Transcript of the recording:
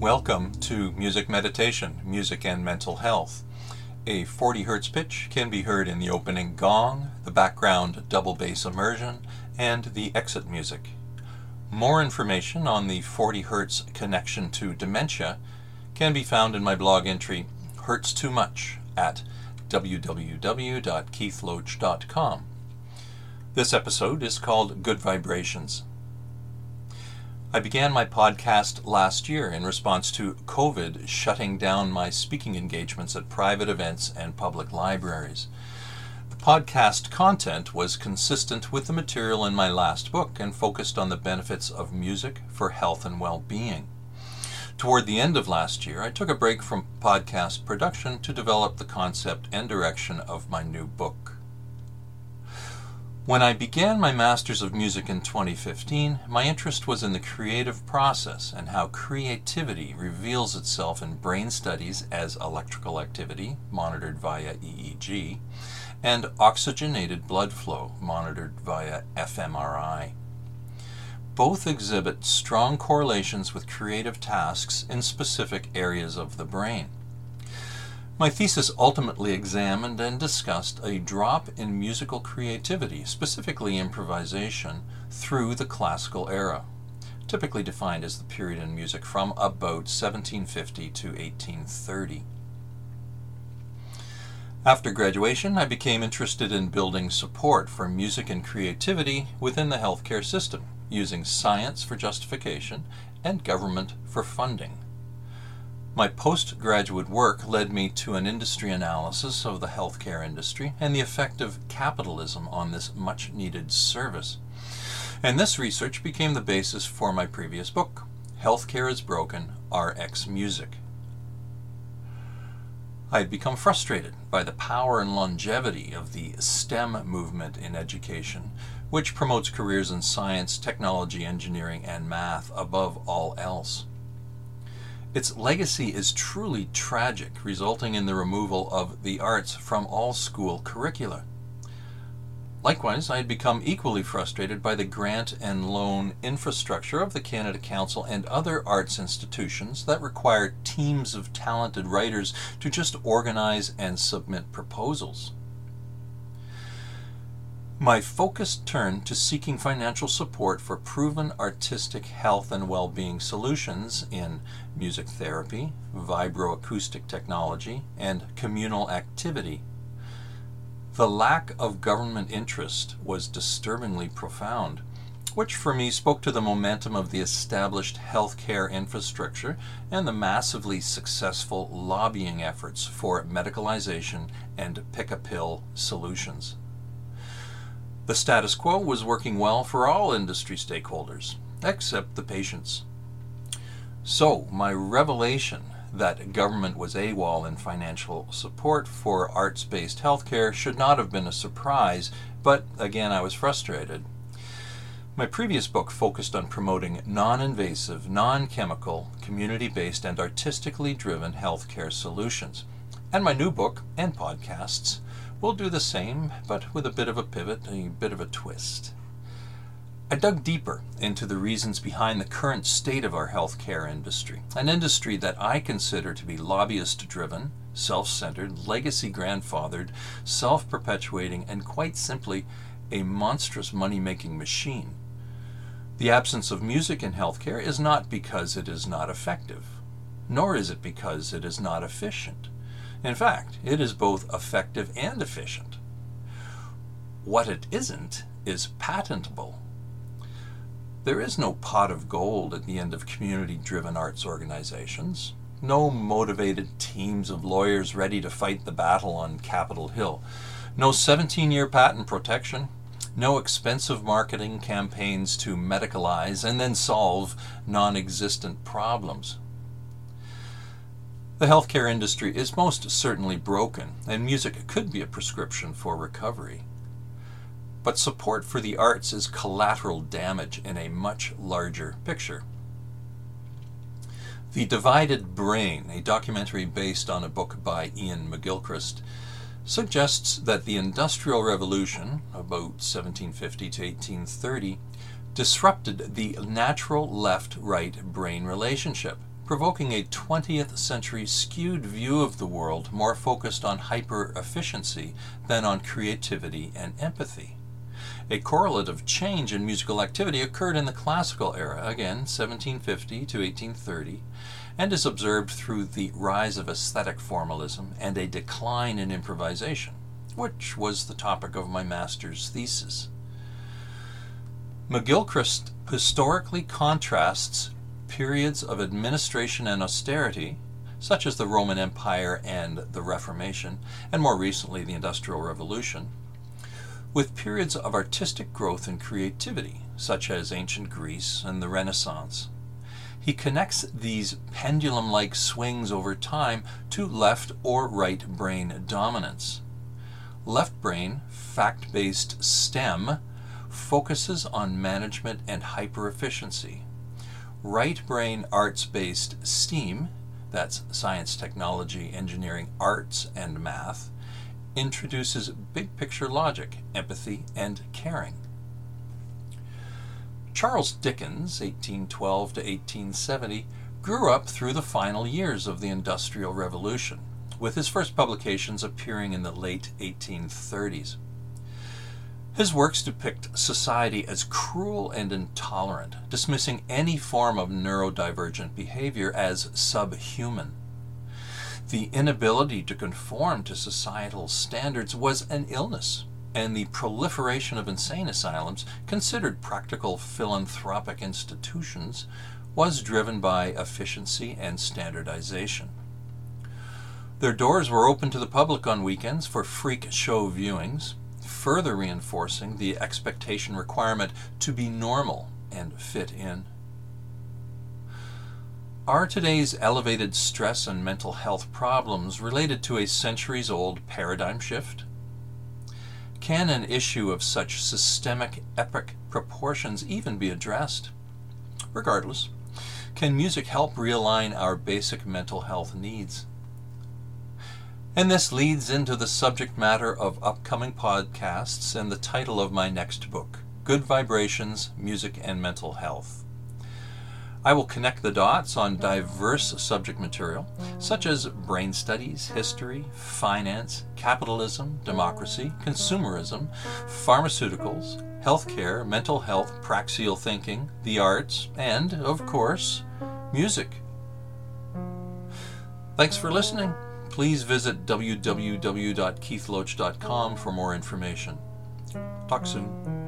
Welcome to Music Meditation, Music and Mental Health. A 40 Hz pitch can be heard in the opening gong, the background double bass immersion, and the exit music. More information on the 40 Hz connection to dementia can be found in my blog entry, Hurts Too Much, at www.keithloach.com. This episode is called Good Vibrations. I began my podcast last year in response to COVID shutting down my speaking engagements at private events and public libraries. The podcast content was consistent with the material in my last book and focused on the benefits of music for health and well being. Toward the end of last year, I took a break from podcast production to develop the concept and direction of my new book. When I began my Masters of Music in 2015, my interest was in the creative process and how creativity reveals itself in brain studies as electrical activity, monitored via EEG, and oxygenated blood flow, monitored via fMRI. Both exhibit strong correlations with creative tasks in specific areas of the brain. My thesis ultimately examined and discussed a drop in musical creativity, specifically improvisation, through the classical era, typically defined as the period in music from about 1750 to 1830. After graduation, I became interested in building support for music and creativity within the healthcare system, using science for justification and government for funding. My postgraduate work led me to an industry analysis of the healthcare industry and the effect of capitalism on this much needed service. And this research became the basis for my previous book, Healthcare is Broken RX Music. I had become frustrated by the power and longevity of the STEM movement in education, which promotes careers in science, technology, engineering, and math above all else. Its legacy is truly tragic, resulting in the removal of the arts from all school curricula. Likewise, I had become equally frustrated by the grant and loan infrastructure of the Canada Council and other arts institutions that require teams of talented writers to just organize and submit proposals. My focus turned to seeking financial support for proven artistic health and well being solutions in music therapy, vibroacoustic technology, and communal activity. The lack of government interest was disturbingly profound, which for me spoke to the momentum of the established healthcare infrastructure and the massively successful lobbying efforts for medicalization and pick a pill solutions. The status quo was working well for all industry stakeholders, except the patients. So, my revelation that government was AWOL in financial support for arts based healthcare should not have been a surprise, but again, I was frustrated. My previous book focused on promoting non invasive, non chemical, community based, and artistically driven healthcare solutions. And my new book and podcasts We'll do the same, but with a bit of a pivot, a bit of a twist. I dug deeper into the reasons behind the current state of our healthcare industry, an industry that I consider to be lobbyist driven, self centered, legacy grandfathered, self perpetuating, and quite simply a monstrous money making machine. The absence of music in healthcare is not because it is not effective, nor is it because it is not efficient. In fact, it is both effective and efficient. What it isn't is patentable. There is no pot of gold at the end of community driven arts organizations, no motivated teams of lawyers ready to fight the battle on Capitol Hill, no 17 year patent protection, no expensive marketing campaigns to medicalize and then solve non existent problems. The healthcare industry is most certainly broken, and music could be a prescription for recovery. But support for the arts is collateral damage in a much larger picture. The Divided Brain, a documentary based on a book by Iain McGilchrist, suggests that the Industrial Revolution, about 1750 to 1830, disrupted the natural left right brain relationship provoking a 20th century skewed view of the world more focused on hyper efficiency than on creativity and empathy. A correlative change in musical activity occurred in the classical era, again 1750 to 1830, and is observed through the rise of aesthetic formalism and a decline in improvisation, which was the topic of my master's thesis. McGilchrist historically contrasts periods of administration and austerity, such as the Roman Empire and the Reformation, and more recently the Industrial Revolution, with periods of artistic growth and creativity, such as ancient Greece and the Renaissance. He connects these pendulum like swings over time to left or right brain dominance. Left brain, fact based STEM, focuses on management and hyper efficiency. Right brain arts based STEAM, that's science, technology, engineering, arts, and math, introduces big picture logic, empathy, and caring. Charles Dickens, 1812 to 1870, grew up through the final years of the Industrial Revolution, with his first publications appearing in the late 1830s. His works depict society as cruel and intolerant, dismissing any form of neurodivergent behavior as subhuman. The inability to conform to societal standards was an illness, and the proliferation of insane asylums, considered practical philanthropic institutions, was driven by efficiency and standardization. Their doors were open to the public on weekends for freak show viewings, further reinforcing the expectation requirement to be normal and fit in. Are today's elevated stress and mental health problems related to a centuries old paradigm shift? Can an issue of such systemic epic proportions even be addressed? Regardless, can music help realign our basic mental health needs? And this leads into the subject matter of upcoming podcasts and the title of my next book Good Vibrations Music and Mental Health. I will connect the dots on diverse subject material, such as brain studies, history, finance, capitalism, democracy, consumerism, pharmaceuticals, healthcare, mental health, praxial thinking, the arts, and, of course, music. Thanks for listening please visit www.keithloach.com for more information. Talk soon.